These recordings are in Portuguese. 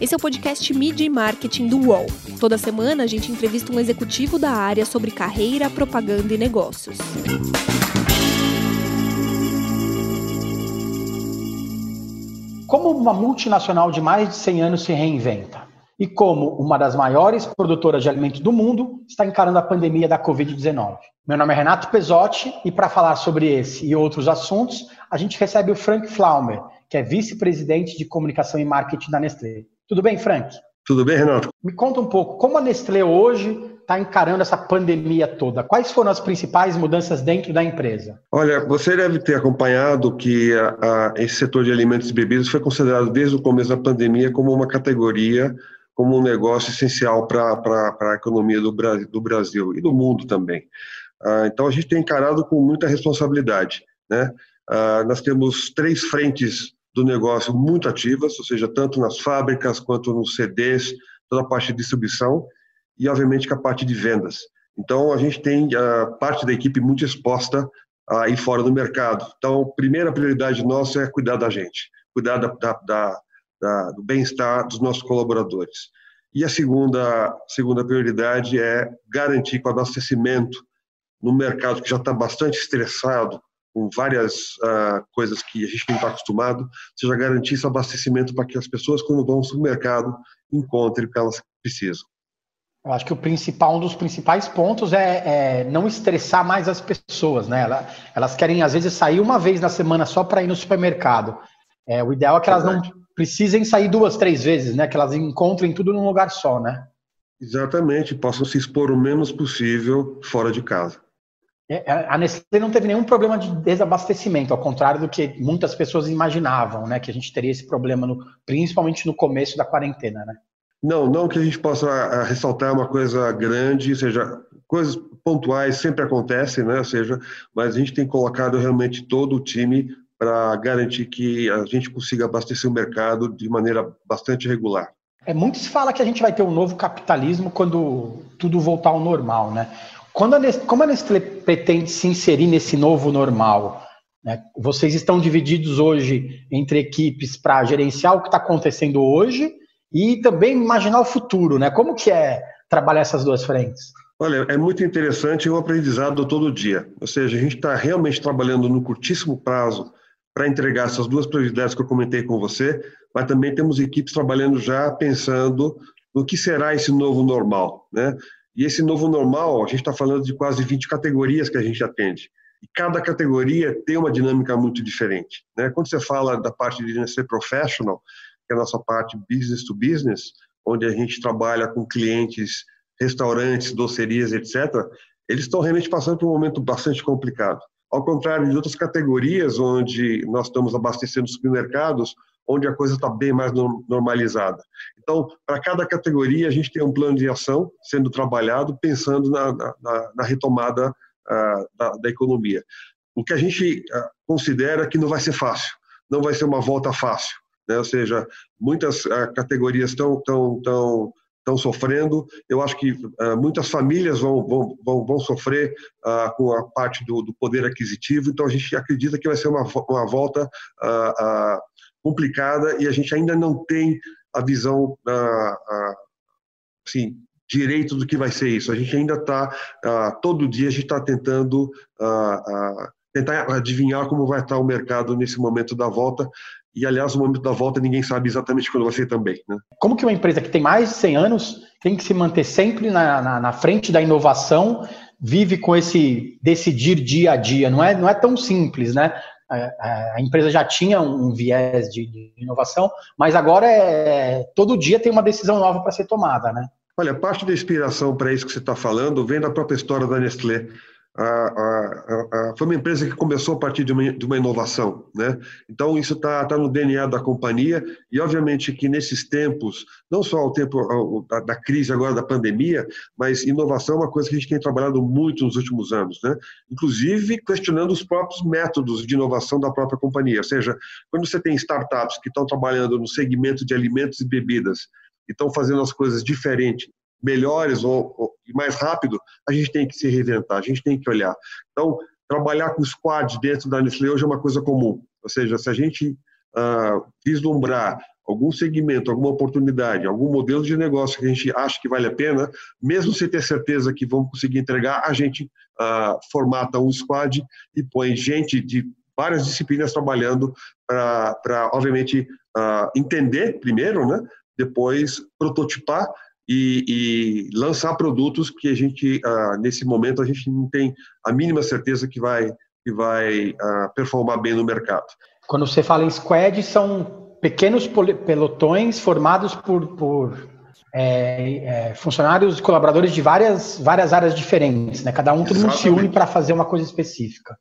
Esse é o podcast Media e Marketing do UOL. Toda semana a gente entrevista um executivo da área sobre carreira, propaganda e negócios. Como uma multinacional de mais de 100 anos se reinventa? E como uma das maiores produtoras de alimentos do mundo está encarando a pandemia da Covid-19? Meu nome é Renato Pesotti e para falar sobre esse e outros assuntos, a gente recebe o Frank Flaumer, que é vice-presidente de comunicação e marketing da Nestlé. Tudo bem, Frank? Tudo bem, Renato? Me conta um pouco, como a Nestlé hoje está encarando essa pandemia toda? Quais foram as principais mudanças dentro da empresa? Olha, você deve ter acompanhado que a, a, esse setor de alimentos e bebidas foi considerado desde o começo da pandemia como uma categoria, como um negócio essencial para a economia do, do, Brasil e do mundo também. Ah, então, a gente tem encarado com muita responsabilidade. Né? Ah, nós temos três frentes do negócio muito ativas, ou seja, tanto nas fábricas quanto nos CDs, toda a parte de distribuição e, obviamente, com a parte de vendas. Então, a gente tem a parte da equipe muito exposta aí fora do mercado. Então, a primeira prioridade nossa é cuidar da gente, cuidar da, da, da, da do bem-estar dos nossos colaboradores. E a segunda, segunda prioridade é garantir que o abastecimento no mercado que já está bastante estressado com várias uh, coisas que a gente não está acostumado, seja garantir esse abastecimento para que as pessoas, quando vão ao supermercado, encontrem o que elas precisam. Eu acho que o principal, um dos principais pontos é, é não estressar mais as pessoas, né? Elas, elas, querem, às vezes, sair uma vez na semana só para ir no supermercado. É, o ideal é que elas não precisem sair duas, três vezes, né? Que elas encontrem tudo num lugar só, né? Exatamente, possam se expor o menos possível fora de casa. É, a Nestlé não teve nenhum problema de desabastecimento, ao contrário do que muitas pessoas imaginavam, né? Que a gente teria esse problema, no, principalmente no começo da quarentena, né? Não, não que a gente possa ah, ressaltar uma coisa grande, ou seja, coisas pontuais sempre acontecem, né? Ou seja, mas a gente tem colocado realmente todo o time para garantir que a gente consiga abastecer o mercado de maneira bastante regular. É muito se fala que a gente vai ter um novo capitalismo quando tudo voltar ao normal, né? Quando a Nestlé, como a Nestlé pretende se inserir nesse novo normal? Né? Vocês estão divididos hoje entre equipes para gerenciar o que está acontecendo hoje e também imaginar o futuro, né? Como que é trabalhar essas duas frentes? Olha, é muito interessante o aprendizado todo dia. Ou seja, a gente está realmente trabalhando no curtíssimo prazo para entregar essas duas prioridades que eu comentei com você, mas também temos equipes trabalhando já pensando no que será esse novo normal, né? E esse novo normal, a gente está falando de quase 20 categorias que a gente atende. E cada categoria tem uma dinâmica muito diferente. Né? Quando você fala da parte de ser professional, que é a nossa parte business to business, onde a gente trabalha com clientes, restaurantes, docerias, etc., eles estão realmente passando por um momento bastante complicado. Ao contrário de outras categorias, onde nós estamos abastecendo supermercados, onde a coisa está bem mais normalizada. Então, para cada categoria, a gente tem um plano de ação sendo trabalhado, pensando na, na, na retomada uh, da, da, economia. O que a gente uh, considera que não vai ser fácil, não vai ser uma volta fácil. Né? Ou seja, muitas uh, categorias estão tão, tão, estão sofrendo. Eu acho que uh, muitas famílias vão, vão, vão, vão sofrer com a parte do, do, poder aquisitivo. Então, a gente acredita que vai ser uma, uma volta complicada e a gente ainda não tem a visão assim, direito do que vai ser isso. A gente ainda está, todo dia a gente está tentando tentar adivinhar como vai estar o mercado nesse momento da volta. E, aliás, o momento da volta ninguém sabe exatamente quando vai ser também. Né? Como que uma empresa que tem mais de 100 anos tem que se manter sempre na, na, na frente da inovação, vive com esse decidir dia a dia? Não é, não é tão simples, né? A empresa já tinha um viés de, de inovação, mas agora é, todo dia tem uma decisão nova para ser tomada, né? Olha, parte da inspiração para isso que você está falando vem da própria história da Nestlé a, a, a, foi uma empresa que começou a partir de uma, de uma inovação, né? Então isso está tá no DNA da companhia e obviamente que nesses tempos, não só o tempo da, da, crise agora da pandemia, mas inovação é uma coisa que a gente tem trabalhado muito nos últimos anos, né? Inclusive questionando os próprios métodos de inovação da própria companhia, ou seja, quando você tem startups que estão trabalhando no segmento de alimentos e bebidas e estão fazendo as coisas diferentes melhores ou, ou mais rápido, a gente tem que se reinventar, a gente tem que olhar. Então, trabalhar com squad dentro da Nestlé hoje é uma coisa comum. Ou seja, se a gente uh, vislumbrar algum segmento, alguma oportunidade, algum modelo de negócio que a gente acha que vale a pena, mesmo sem ter certeza que vamos conseguir entregar, a gente ah, formata um squad e põe gente de várias disciplinas trabalhando para, obviamente, uh, entender primeiro, né? depois prototipar e, e, lançar produtos que a gente, uh, nesse momento, a gente não tem a mínima certeza que vai, que vai uh, performar bem no mercado. Quando você fala em squad, são pequenos pelotões formados por, por é, é, funcionários e colaboradores de várias, várias áreas diferentes, né? Cada um, todo mundo se une para fazer uma coisa específica.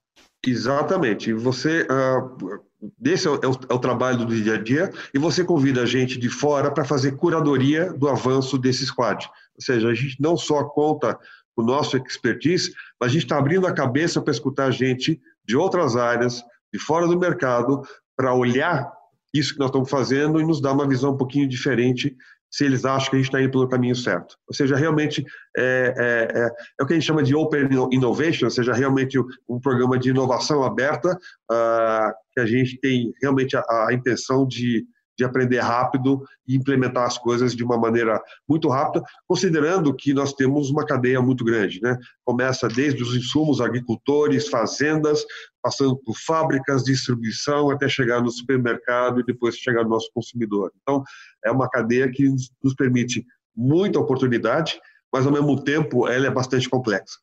Exatamente. Você, uh, esse é o, é o, trabalho do dia a dia e você convida a gente de fora para fazer curadoria do avanço desse squad. Ou seja, a gente não só conta o nosso expertise, mas a gente está abrindo a cabeça para escutar gente de outras áreas, de fora do mercado, para olhar isso que nós estamos fazendo e nos dar uma visão um pouquinho diferente se eles acham que a gente está indo pelo caminho certo. Ou seja, realmente é, é, é, é, o que a gente chama de Open Innovation, ou seja, realmente um programa de inovação aberta, uh, que a gente tem realmente a, a intenção de, de aprender rápido e implementar as coisas de uma maneira muito rápida, considerando que nós temos uma cadeia muito grande, né? Começa desde os insumos, agricultores, fazendas, passando por fábricas, distribuição, até chegar no supermercado e depois chegar no nosso consumidor. Então, é uma cadeia que nos permite muita oportunidade, mas ao mesmo tempo ela é bastante complexa.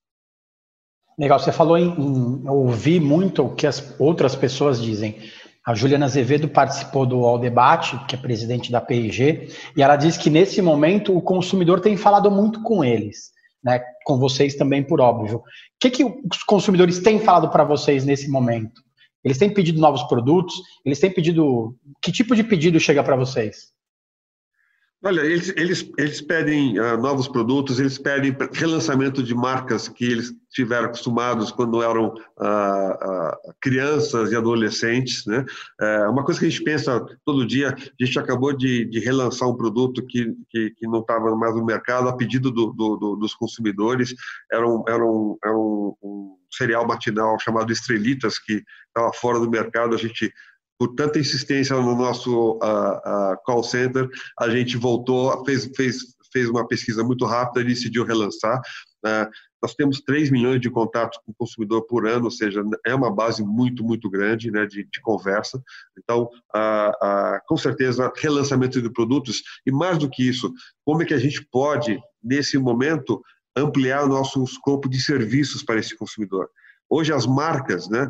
Legal, você falou em, em ouvir muito o que as outras pessoas dizem. A Juliana Azevedo participou do All Debate, que é presidente da PIG, e ela diz que nesse momento o consumidor tem falado muito com eles, né? Com vocês também, por óbvio. O que, que os consumidores têm falado para vocês nesse momento? Eles têm pedido novos produtos? Eles têm pedido. Que tipo de pedido chega para vocês? Olha, eles, eles, eles pedem uh, novos produtos, eles pedem relançamento de marcas que eles tiveram acostumados quando eram uh, uh, crianças e adolescentes. Né? É, uma coisa que a gente pensa todo dia, a gente acabou de, de relançar um produto que, que, que não estava mais no mercado, a pedido do, do, do, dos consumidores, era um, era um, era um, um cereal matinal chamado Estrelitas, que estava fora do mercado, a gente por tanta insistência no nosso uh, uh, call center, a gente voltou, fez, fez, fez uma pesquisa muito rápida e decidiu relançar. Uh, nós temos 3 milhões de contatos com o consumidor por ano, ou seja, é uma base muito, muito grande né, de, de conversa. Então, com certeza, relançamento de produtos e, mais do que isso, como é que a gente pode, nesse momento, ampliar o nosso escopo de serviços para esse consumidor. Hoje, as marcas né,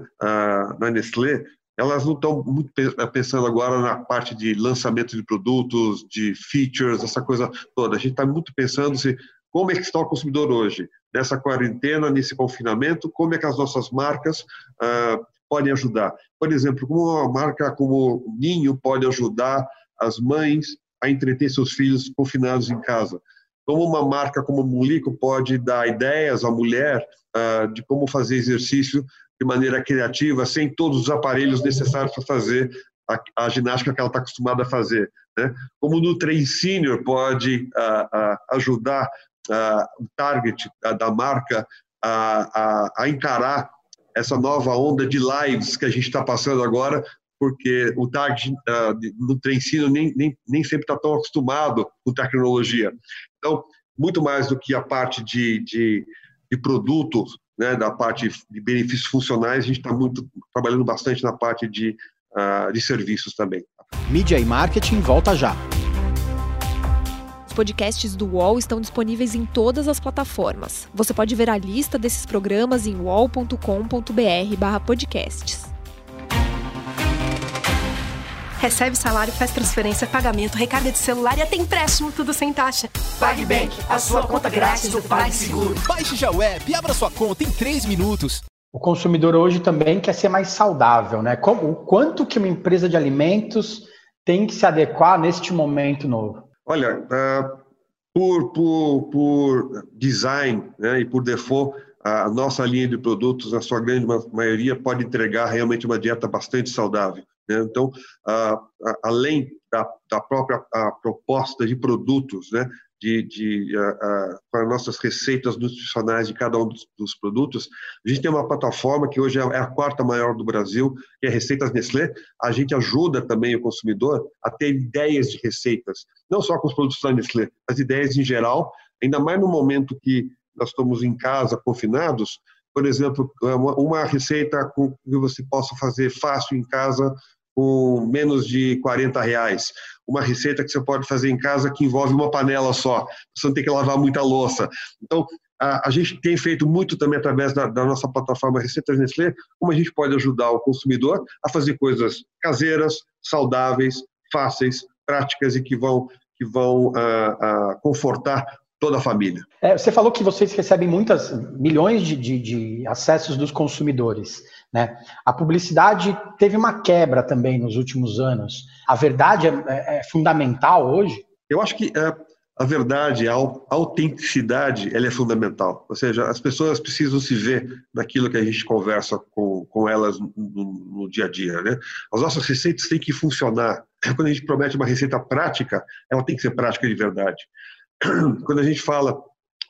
na Nestlé elas não estão muito eh, pensando agora na parte de lançamento de produtos, de features, essa coisa toda. A gente está muito pensando se como é que está o consumidor hoje, nessa quarentena, nesse confinamento, como é que as nossas marcas ah, podem ajudar. Por exemplo, como uma marca como Ninho pode ajudar as mães a entreter seus filhos confinados em casa. Como uma marca como Mulico pode dar ideias à mulher ah, de como fazer exercício de maneira criativa, sem todos os aparelhos necessários para fazer a, a, ginástica que ela está acostumada a fazer. Né? Como o Nutri Senior pode ajudar o target da marca a, a, encarar essa nova onda de lives que a gente está passando agora, porque o target uh, no ensino nem, nem, nem sempre está tão acostumado com tecnologia. Então, muito mais do que a parte de, de, de produtos, né, da parte de benefícios funcionais, a gente está muito trabalhando bastante na parte de, uh, de serviços também. Mídia e marketing volta já. Os podcasts do UOL estão disponíveis em todas as plataformas. Você pode ver a lista desses programas em uol.com.br/podcasts. Recebe salário, faz transferência, pagamento, recarga de celular e até empréstimo, tudo sem taxa. PagBank, a sua conta grátis do PagSeguro. Baixe já o app e abra sua conta em 3 minutos. O consumidor hoje também quer ser mais saudável, né? Como, o quanto que uma empresa de alimentos tem que se adequar neste momento novo? Olha, uh, por, por, por design né, e por default, a nossa linha de produtos, na sua grande maioria, pode entregar realmente uma dieta bastante saudável. Né? Então, além da, da própria proposta de produtos, né? de, de com as nossas receitas nutricionais de cada um dos, dos, produtos. A gente tem uma plataforma que hoje é, é a quarta maior do Brasil, que é Receitas Nestlé. A gente ajuda também o consumidor a ter ideias de receitas, não só com os produtos da Nestlé, mas ideias em geral, ainda mais no momento que nós estamos em casa, confinados, por exemplo, uma receita que você possa fazer fácil em casa com menos de 40 reais. Uma receita que você pode fazer em casa que envolve uma panela só, você não tem que lavar muita louça. Então, a, a gente tem feito muito também através da, da, nossa plataforma Receitas Nestlé, como a gente pode ajudar o consumidor a fazer coisas caseiras, saudáveis, fáceis, práticas e que vão, que vão uh, uh, confortar toda a família. É, você falou que vocês recebem muitas milhões de, de, de acessos dos consumidores. Né? A publicidade teve uma quebra também nos últimos anos. A verdade é, é, é fundamental hoje? Eu acho que é, a verdade, a autenticidade, ela é fundamental. Ou seja, as pessoas precisam se ver naquilo que a gente conversa com, com elas no, no dia a dia. Né? As nossas receitas têm que funcionar. Quando a gente promete uma receita prática, ela tem que ser prática de verdade. Quando a gente fala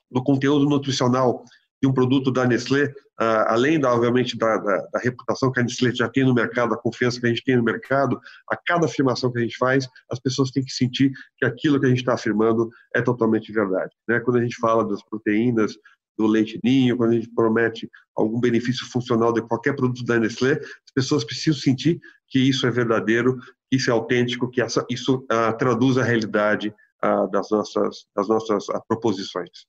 do conteúdo nutricional um produto da Nestlé, Uh, além, da, obviamente, da, da, da, reputação que a Nestlé já tem no mercado, a confiança que a gente tem no mercado, a cada afirmação que a gente faz, as pessoas têm que sentir que aquilo que a gente está afirmando é totalmente verdade. Né? Quando a gente fala das proteínas, do leite ninho, quando a gente promete algum benefício funcional de qualquer produto da Nestlé, as pessoas precisam sentir que isso é verdadeiro, que isso é autêntico, que essa, isso uh, traduz a realidade uh, das nossas, das nossas proposições.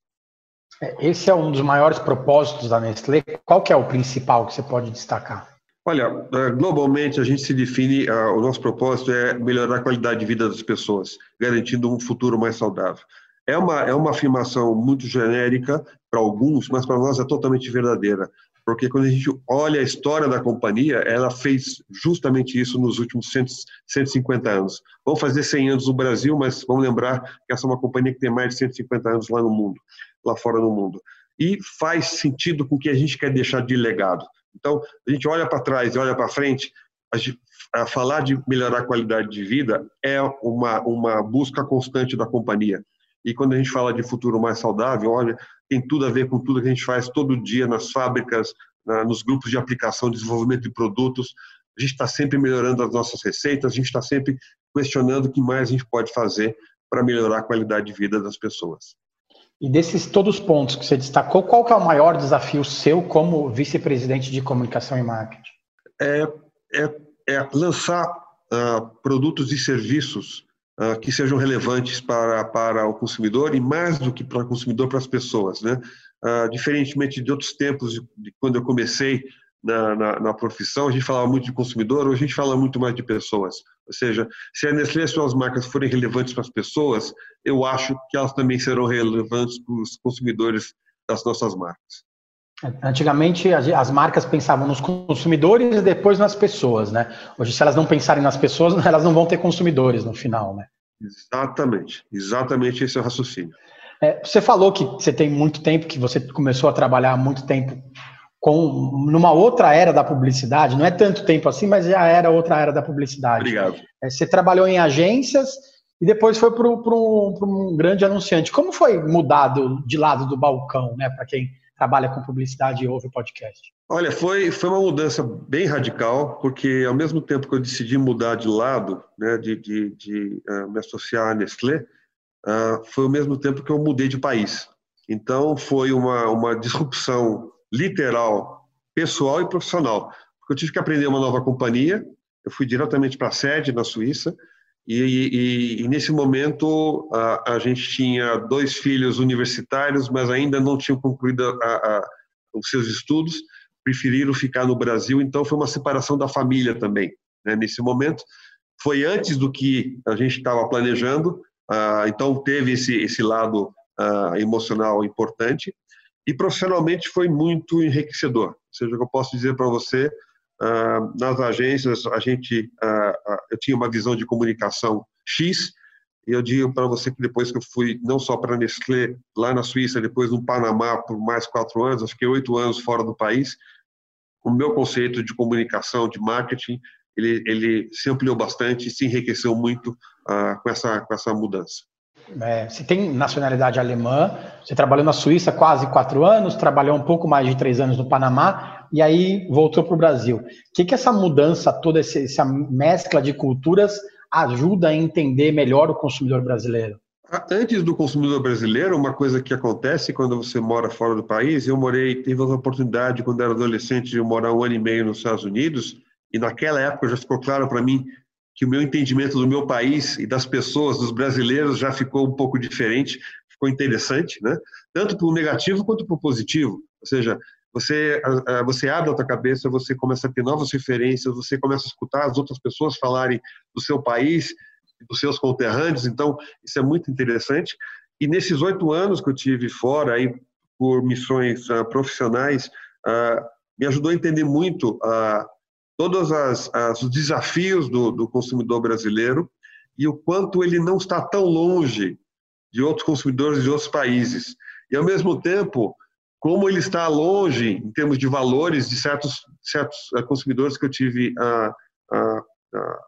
É, esse é um dos maiores propósitos da Nestlé. Qual que é o principal que você pode destacar? Olha, é, globalmente a gente se define, o nosso propósito é melhorar a qualidade de vida das pessoas, garantindo um futuro mais saudável. É uma, é uma afirmação muito genérica para alguns, mas para nós é totalmente verdadeira, porque quando a gente olha a história da companhia, ela fez justamente isso nos últimos 100, 150 anos. Vamos fazer 100 anos no Brasil, mas vamos lembrar que essa é uma companhia que tem mais de 150 anos lá no mundo lá fora no mundo. E faz sentido com o que a gente quer deixar de legado. Então, a gente olha para trás e olha para frente, a, gente, a falar de melhorar a qualidade de vida é uma, uma busca constante da companhia. E quando a gente fala de futuro mais saudável, olha, tem tudo a ver com tudo que a gente faz todo dia nas fábricas, na, nos grupos de aplicação, desenvolvimento de produtos. A gente está sempre melhorando as nossas receitas, a gente está sempre questionando o que mais a gente pode fazer para melhorar a qualidade de vida das pessoas. E desses todos os pontos que você destacou, qual que é o maior desafio seu como vice-presidente de comunicação e marketing? É, é, é lançar uh, produtos e serviços uh, que sejam relevantes para, para o consumidor e mais do que para o consumidor, para as pessoas. Né? Uh, diferentemente de outros tempos, de, de quando eu comecei na, na, na, profissão, a gente falava muito de consumidor, hoje a gente fala muito mais de pessoas. Ou seja, se a Nestlé e suas marcas forem relevantes para as pessoas, eu acho que elas também serão relevantes para os consumidores das nossas marcas. Antigamente as marcas pensavam nos consumidores e depois nas pessoas, né? Hoje, se elas não pensarem nas pessoas, elas não vão ter consumidores no final, né? Exatamente, exatamente esse é o raciocínio. É, você falou que você tem muito tempo, que você começou a trabalhar há muito tempo com numa outra era da publicidade, não é tanto tempo assim, mas já era outra era da publicidade. Obrigado. É, você trabalhou em agências e depois foi para um, grande anunciante. Como foi mudado de lado do balcão, né, para quem trabalha com publicidade e ouve o podcast? Olha, foi, foi uma mudança bem radical, porque ao mesmo tempo que eu decidi mudar de lado, né, de, de, de uh, me associar à Nestlé, uh, foi ao mesmo tempo que eu mudei de país. Então, foi uma, uma disrupção literal, pessoal e profissional. Porque eu tive que aprender uma nova companhia, eu fui diretamente para a sede na Suíça, e, e, e nesse momento a, a, gente tinha dois filhos universitários, mas ainda não tinham concluído a, a, os seus estudos, preferiram ficar no Brasil, então foi uma separação da família também, né, nesse momento. Foi antes do que a gente estava planejando, ah, então teve esse, esse lado ah, emocional importante, e profissionalmente foi muito enriquecedor. Ou seja, eu posso dizer para você, uh, nas agências, a gente, uh, uh, eu tinha uma visão de comunicação X, e eu digo para você que depois que eu fui, não só para Nestlé, lá na Suíça, depois no Panamá, por mais quatro anos, acho que oito anos fora do país, o meu conceito de comunicação, de marketing, ele, ele se ampliou bastante e se enriqueceu muito com, essa, com essa mudança. É, você tem nacionalidade alemã, você trabalhou na Suíça quase quatro anos, trabalhou um pouco mais de três anos no Panamá e aí voltou para o Brasil. O que, que essa mudança toda, essa mescla de culturas ajuda a entender melhor o consumidor brasileiro? Antes do consumidor brasileiro, uma coisa que acontece quando você mora fora do país, eu morei, tive a oportunidade, quando era adolescente, de morar um ano e meio nos Estados Unidos, e naquela época já ficou claro para mim que o meu entendimento do meu país e das pessoas, dos brasileiros, já ficou um pouco diferente, ficou interessante, né? Tanto para o negativo quanto para o positivo. Ou seja, você você abre a tua cabeça, você começa a ter novas referências, você começa a escutar as outras pessoas falarem do seu país, dos seus conterrâneos. Então, isso é muito interessante. E nesses oito anos que eu tive fora, aí por missões uh, profissionais, uh, me ajudou a entender muito uh, todos as, as, os desafios do, do consumidor brasileiro e o quanto ele não está tão longe de outros consumidores de outros países. E, ao mesmo tempo, como ele está longe, em termos de valores, de certos, certos eh, consumidores que eu tive a, a,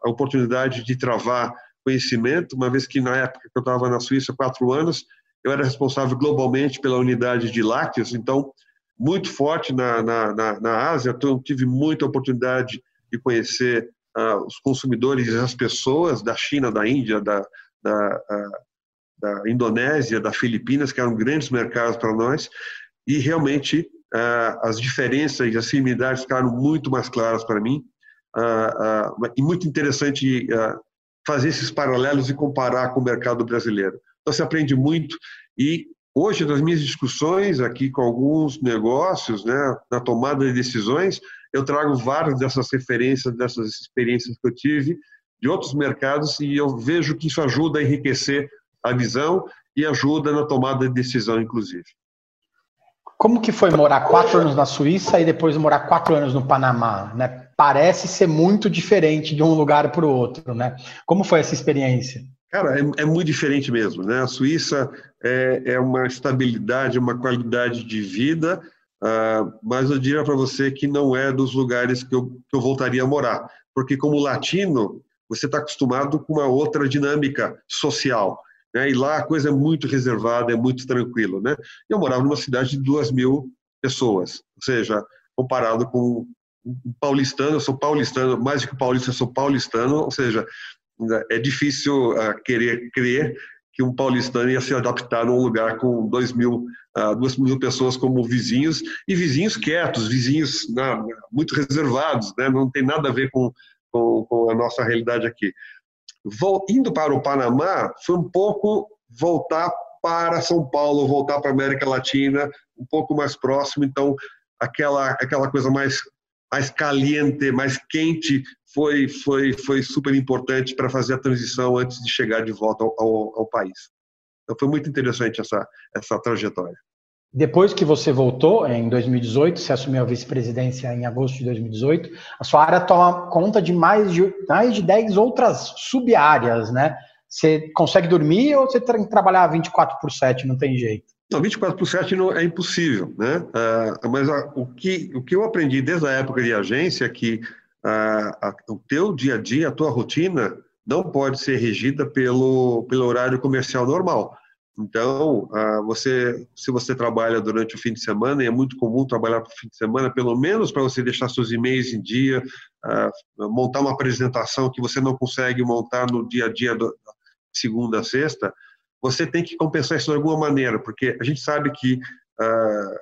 a oportunidade de travar conhecimento, uma vez que na época que eu estava na Suíça, quatro anos, eu era responsável globalmente pela unidade de lácteos, então muito forte na, na, na, na Ásia, então tive muita oportunidade de conhecer uh, os consumidores e as pessoas da China, da Índia, da, da, uh, da Indonésia, da Filipinas, que eram grandes mercados para nós, e realmente uh, as diferenças e as similaridades ficaram muito mais claras para mim, e muito interessante fazer esses paralelos e comparar com o mercado brasileiro. Então, você aprende muito e Hoje, nas minhas discussões aqui com alguns negócios, né, na tomada de decisões, eu trago várias dessas referências, dessas experiências que eu tive de outros mercados e eu vejo que isso ajuda a enriquecer a visão e ajuda na tomada de decisão, inclusive. Como que foi morar quatro anos na Suíça e depois morar quatro anos no Panamá? Né? Parece ser muito diferente de um lugar para o outro, né? Como foi essa experiência? Cara, é, é, muito diferente mesmo, né? A Suíça é, é uma estabilidade, uma qualidade de vida, uh, mas eu diria para você que não é dos lugares que eu, que eu voltaria a morar, porque como latino, você está acostumado com uma outra dinâmica social, né? E lá a coisa é muito reservada, é muito tranquilo, né? Eu morava numa cidade de duas mil pessoas, ou seja, comparado com um paulistano, eu sou paulistano, mais do que paulista, eu sou paulistano, ou seja, é difícil uh, querer crer que um paulistano ia se adaptar num lugar com dois mil, uh, duas mil pessoas como vizinhos e vizinhos quietos, vizinhos né, muito reservados, né? não tem nada a ver com, com, com a nossa realidade aqui. Indo para o Panamá, foi um pouco voltar para São Paulo, voltar para a América Latina, um pouco mais próximo, então aquela, aquela coisa mais mais caliente, mais quente, foi, foi, foi super importante para fazer a transição antes de chegar de volta ao, ao, ao país. Então foi muito interessante essa, essa trajetória. Depois que você voltou, em 2018, você assumiu a vice-presidência em agosto de 2018, a sua área toma conta de mais de, mais de 10 outras sub-áreas, né? Você consegue dormir ou você tem que trabalhar 24 por 7, não tem jeito? Não, 24 por 7 não, é impossível, né? Uh, mas uh, o, que, o que eu aprendi desde a época de agência é que uh, o teu dia a dia, a tua rotina, não pode ser regida pelo, pelo horário comercial normal. Então, você, se você trabalha durante o fim de semana, e é muito comum trabalhar para o fim de semana, pelo menos para você deixar seus e-mails em dia, montar uma apresentação que você não consegue montar no dia a dia, do, segunda a sexta, você tem que compensar isso de alguma maneira, porque a gente sabe que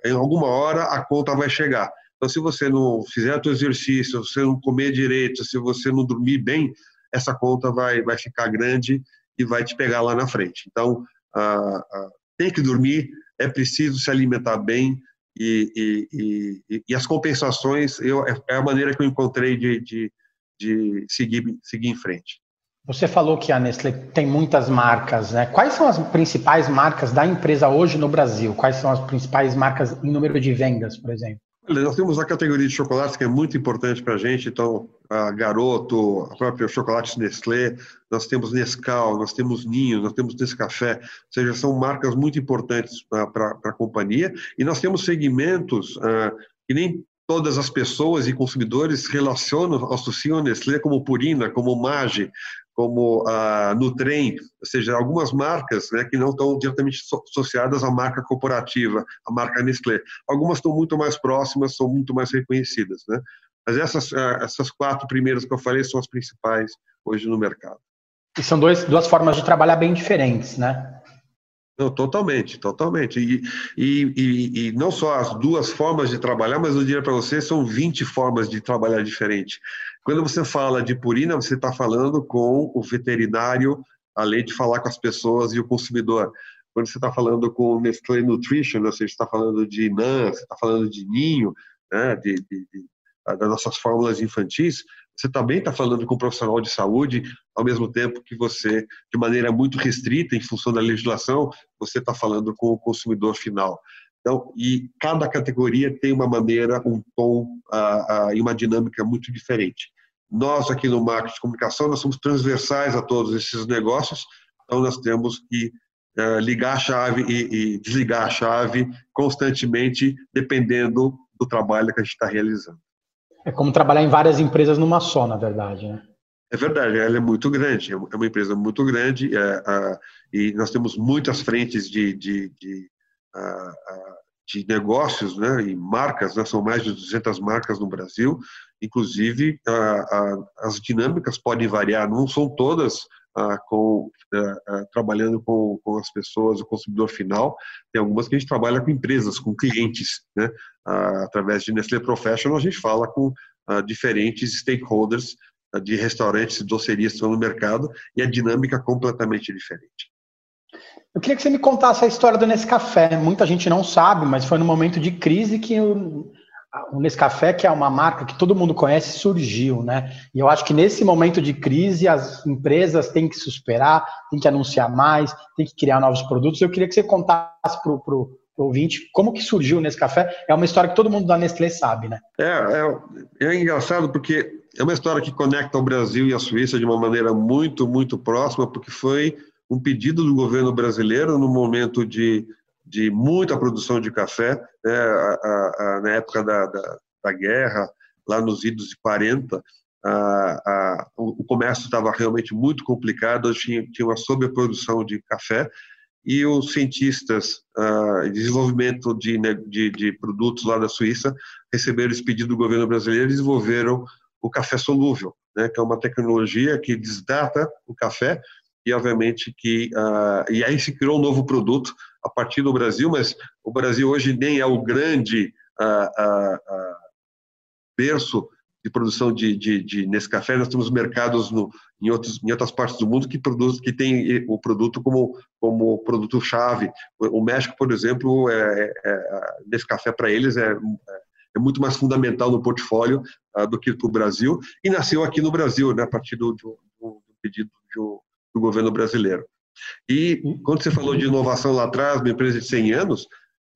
em alguma hora a conta vai chegar. Então, se você não fizer o seu exercício, se você não comer direito, se você não dormir bem, essa conta vai, vai ficar grande e vai te pegar lá na frente. Então, uh, uh, tem que dormir, é preciso se alimentar bem e, e, e, e as compensações eu, é, é a maneira que eu encontrei de, de, de seguir, seguir em frente. Você falou que a Nestlé tem muitas marcas, né? Quais são as principais marcas da empresa hoje no Brasil? Quais são as principais marcas em número de vendas, por exemplo? Nós temos a categoria de chocolates que é muito importante para a gente, então a Garoto, a própria chocolate Nestlé, nós temos Nescau, nós temos Ninho, nós temos Nescafé, ou seja, são marcas muito importantes para a companhia. E nós temos segmentos uh, que nem todas as pessoas e consumidores relacionam, associam a Nestlé como Purina, como Mage, como a Nutrem, ou seja, algumas marcas né, que não estão diretamente associadas à marca corporativa, à marca Nestlé. Algumas estão muito mais próximas, são muito mais reconhecidas. Né? Mas essas, ah, essas quatro primeiras que eu falei são as principais hoje no mercado. E são dois, duas formas de trabalhar bem diferentes, né? Não, totalmente, totalmente. E, e, e, e, não só as duas formas de trabalhar, mas eu diria para você, são 20 formas de trabalhar diferente. Quando você fala de purina, você está falando com o veterinário, além de falar com as pessoas e o consumidor. Quando você está falando com o Nestlé Nutrition, você está falando de NAN, você está falando de ninho, né, de, de, de, das nossas fórmulas infantis, você também está falando com um profissional de saúde, ao mesmo tempo que você, de maneira muito restrita, em função da legislação, você está falando com o consumidor final. Então, e cada categoria tem uma maneira, um tom uh, uh, e uma dinâmica muito diferente. Nós aqui no marketing de comunicação, nós somos transversais a todos esses negócios, então nós temos que uh, ligar a chave e, e desligar a chave constantemente, dependendo do trabalho que a gente está realizando. É como trabalhar em várias empresas numa só, na verdade, né? É verdade, ela é muito grande, é uma empresa muito grande é, e nós temos muitas frentes de, de, de, de negócios né, e marcas, né, são mais de 200 marcas no Brasil, inclusive as dinâmicas podem variar, não são todas com, trabalhando com, com as pessoas, o consumidor final, tem algumas que a gente trabalha com empresas, com clientes, né, através de Nestlé Professional a gente fala com diferentes stakeholders de restaurantes e docerias que estão no mercado e a dinâmica é completamente diferente. Eu queria que você me contasse a história do Nescafé. Muita gente não sabe, mas foi no momento de crise que o, o Nescafé, que é uma marca que todo mundo conhece, surgiu, né? E eu acho que nesse momento de crise as empresas têm que se superar, têm que anunciar mais, têm que criar novos produtos. Eu queria que você contasse para o ouvinte como que surgiu o Nescafé. É uma história que todo mundo da Nestlé sabe, né? É, é, é engraçado porque é uma história que conecta o Brasil e a Suíça de uma maneira muito, muito próxima, porque foi um pedido do governo brasileiro no momento de, de muita produção de café, né, a, a, na época da, da, da, guerra, lá nos idos de 40, a, o comércio estava realmente muito complicado, tinha, tinha uma sobreprodução de café, e os cientistas de desenvolvimento de, de, de, produtos lá da Suíça receberam esse pedido do governo brasileiro e desenvolveram o café solúvel, né, que é uma tecnologia que desdata o café e obviamente que uh, e aí se criou um novo produto a partir do Brasil, mas o Brasil hoje nem é o grande uh, uh, berço de produção de, de, de. Nós temos mercados no, em, outros, em outras partes do mundo que produz que tem o produto como como produto chave. O México, por exemplo, é, é, é para eles é, é é muito mais fundamental no portfólio uh, do que para o Brasil, e nasceu aqui no Brasil, né, a partir do, do, do pedido do, do, governo brasileiro. E quando você falou de inovação lá atrás, uma empresa de 100 anos,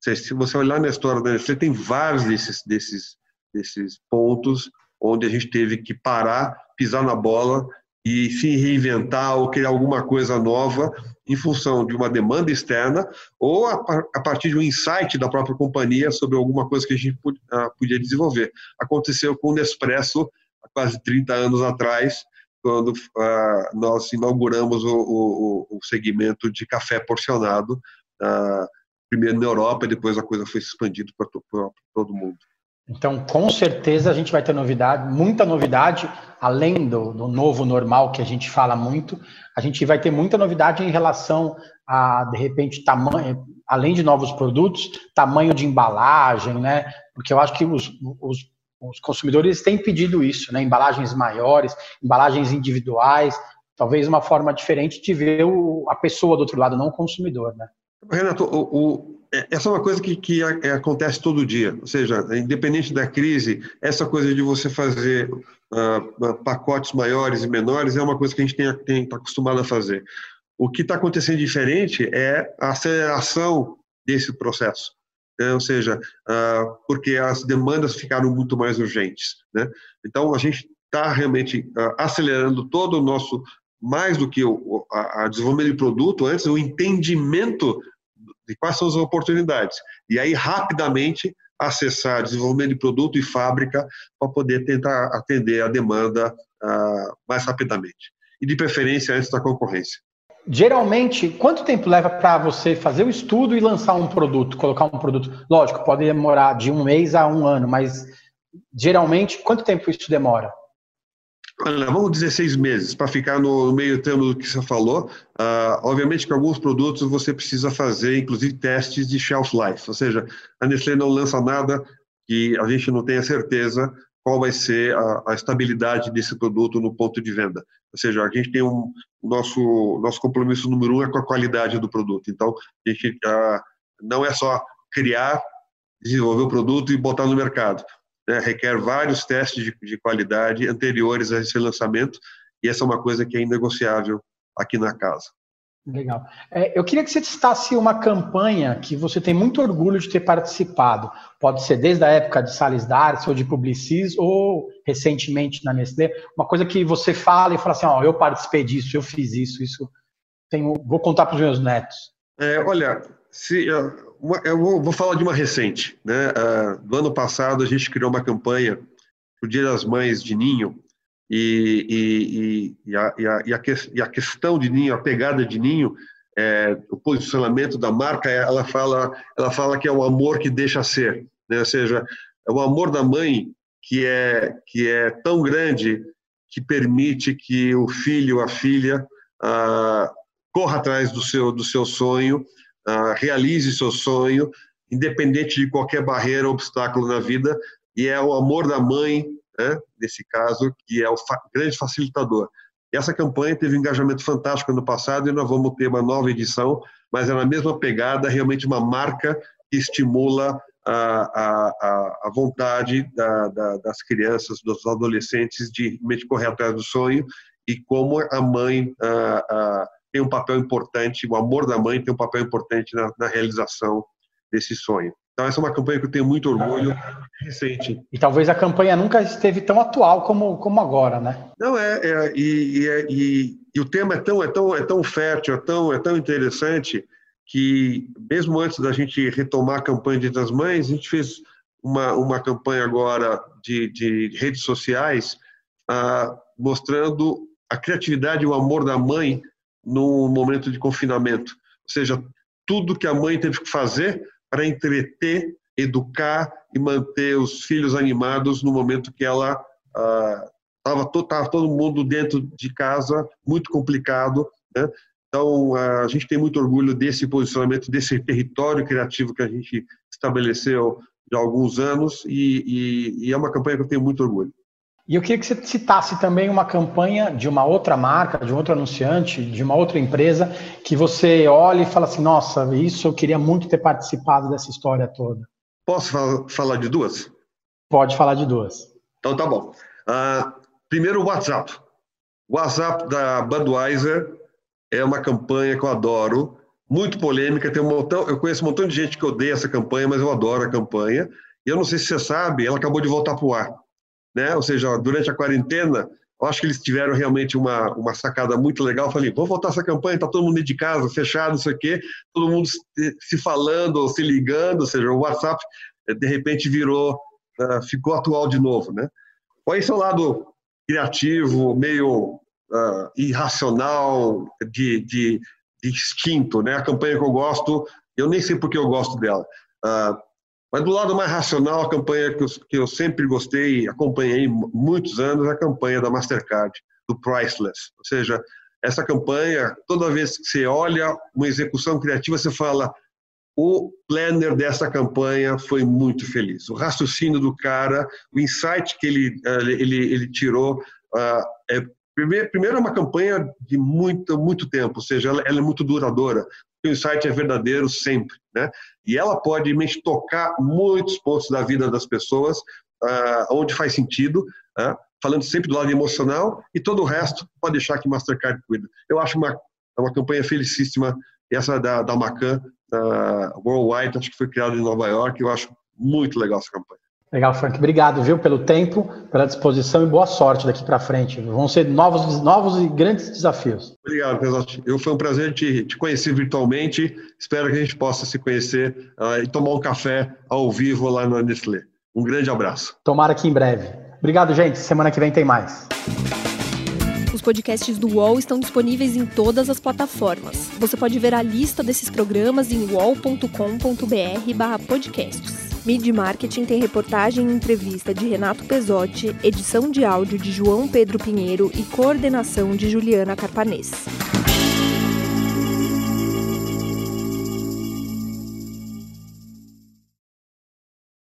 se você olhar na história da Nestlé, tem vários desses, desses, desses pontos onde a gente teve que parar, pisar na bola e se reinventar ou criar alguma coisa nova em função de uma demanda externa ou a, partir de um insight da própria companhia sobre alguma coisa que a gente uh, podia desenvolver. Aconteceu com o Nespresso há quase 30 anos atrás, quando uh, nós inauguramos o, o, o, segmento de café porcionado, uh, primeiro na Europa e depois a coisa foi expandindo para todo mundo. Então, com certeza a gente vai ter novidade, muita novidade, além do, do, novo normal que a gente fala muito, a gente vai ter muita novidade em relação a, de repente, tamanho, além de novos produtos, tamanho de embalagem, né? Porque eu acho que os, os, os consumidores têm pedido isso, né? Embalagens maiores, embalagens individuais, talvez uma forma diferente de ver o, a pessoa do outro lado, não o consumidor, né? Renato, o, o, essa é uma coisa que, que acontece todo dia, ou seja, independente da crise, essa coisa de você fazer uh, pacotes maiores e menores é uma coisa que a gente tem, tem tá acostumado a fazer. O que está acontecendo diferente é a aceleração desse processo, né? ou seja, uh, porque as demandas ficaram muito mais urgentes. Né? Então, a gente está realmente uh, acelerando todo o nosso mais do que o a, a desenvolvimento de produto, antes o entendimento de quais são as oportunidades. E aí, rapidamente, acessar desenvolvimento de produto e fábrica para poder tentar atender a demanda uh, mais rapidamente. e de preferência antes da concorrência. Geralmente, quanto tempo leva para você fazer o estudo e lançar um produto, colocar um produto? Lógico, pode demorar de um mês a um ano, mas geralmente, quanto tempo isso demora? Olha, vamos dizer seis meses, para ficar no meio termo do que você falou. Uh, obviamente que alguns produtos você precisa fazer, inclusive, testes de shelf life, ou seja, a Nestlé não lança nada que a gente não tenha certeza qual vai ser a, a estabilidade desse produto no ponto de venda. Ou seja, a gente tem um nosso nosso compromisso número um é com a qualidade do produto. Então, a gente uh, não é só criar, desenvolver o produto e botar no mercado né, requer vários testes de, de, qualidade anteriores a esse lançamento, e essa é uma coisa que é inegociável aqui na casa. Legal. É, eu queria que você citasse uma campanha que você tem muito orgulho de ter participado. Pode ser desde a época de Salles Darcy ou de Publicis, ou recentemente na Nestlé. Uma coisa que você fala e fala assim: ó, eu participei disso, eu fiz isso, isso. Tenho, vou contar para os meus netos. É, olha, se, eu vou, vou, falar de uma recente. Né? Uh, do ano passado, a gente criou uma campanha para o Dia das Mães de Ninho, e, e, e, a, a, e, a, questão de Ninho, a pegada de Ninho, é, o posicionamento da marca, ela fala, ela fala que é o amor que deixa ser, né? ou seja, é o amor da mãe que é, que é tão grande que permite que o filho, a filha, uh, corra atrás do seu, do seu sonho, uh, realize seu sonho, independente de qualquer barreira ou obstáculo na vida, e é o amor da mãe, né, nesse caso, que é o fa grande facilitador. Essa campanha teve um engajamento fantástico ano passado e nós vamos ter uma nova edição, mas é na mesma pegada, realmente uma marca que estimula a, a, a vontade da, da, das crianças, dos adolescentes de realmente correr atrás do sonho e como a mãe a, tem um papel importante, o amor da mãe tem um papel importante na, na realização desse sonho. Então, essa é uma campanha que eu tenho muito orgulho, recente. E talvez a campanha nunca esteve tão atual como, como agora, né? Não, é, é e, e, e, e, o tema é tão, é, tão, é tão fértil, é tão, é tão interessante, que mesmo antes da gente retomar a campanha de das mães, a gente fez uma, uma campanha agora de, de redes sociais ah, mostrando a criatividade e o amor da mãe no momento de confinamento. Ou seja, tudo que a mãe teve que fazer para entreter, educar e manter os filhos animados no momento que ela estava ah, todo mundo dentro de casa, muito complicado. Né? Então, a gente tem muito orgulho desse posicionamento, desse território criativo que a gente estabeleceu há alguns anos e, e, e é uma campanha que eu tenho muito orgulho. E eu queria que você citasse também uma campanha de uma outra marca, de um outro anunciante, de uma outra empresa, que você olha e fala assim: nossa, isso eu queria muito ter participado dessa história toda. Posso falar de duas? Pode falar de duas. Então tá bom. Uh, primeiro, o WhatsApp. O WhatsApp da Budweiser é uma campanha que eu adoro, muito polêmica. Tem um montão, eu conheço um montão de gente que odeia essa campanha, mas eu adoro a campanha. E eu não sei se você sabe, ela acabou de voltar para o ar né? Ou seja, durante a quarentena, eu acho que eles tiveram realmente uma, uma sacada muito legal. Eu falei, vamos voltar essa campanha, tá todo mundo de casa, fechado, não sei o quê, todo mundo se, falando, se ligando, ou seja, o WhatsApp eh, de repente virou, uh, ficou atual de novo, né? Qual é o lado criativo, meio uh, irracional, de, de, de instinto, né? A campanha que eu gosto, eu nem sei porque eu gosto dela. Uh, mas do lado mais racional, a campanha que eu, que eu sempre gostei, acompanhei muitos anos, é a campanha da Mastercard, do Priceless. Ou seja, essa campanha, toda vez que você olha uma execução criativa, você fala: o planner dessa campanha foi muito feliz. O raciocínio do cara, o insight que ele, eh, ele, ele tirou. Uh, é, primeiro, primeiro, é uma campanha de muito, muito tempo, ou seja, ela, ela é muito duradoura que o insight é verdadeiro sempre, né? E ela pode realmente tocar muitos pontos da vida das pessoas, uh, onde faz sentido, uh, falando sempre do lado emocional, e todo o resto pode deixar que Mastercard cuida. Eu acho uma, uma campanha felicíssima, essa da, da Macan, uh, Worldwide, acho que foi criada em Nova York, eu acho muito legal essa campanha. Legal, Frank. Obrigado, viu, pelo tempo, pela disposição e boa sorte daqui para frente. Vão ser novos, novos e grandes desafios. Obrigado, Pesotti. Eu foi um prazer te, te conhecer virtualmente. Espero que a gente possa se conhecer uh, e tomar um café ao vivo lá na Nestlé. Um grande abraço. Tomara que em breve. Obrigado, gente. Semana que vem tem mais Os podcasts do UOL estão disponíveis em todas as plataformas. Você pode ver a lista desses programas em uol.com.br/podcasts. Mid Marketing tem reportagem e entrevista de Renato Pesotti, edição de áudio de João Pedro Pinheiro e coordenação de Juliana Carpanês.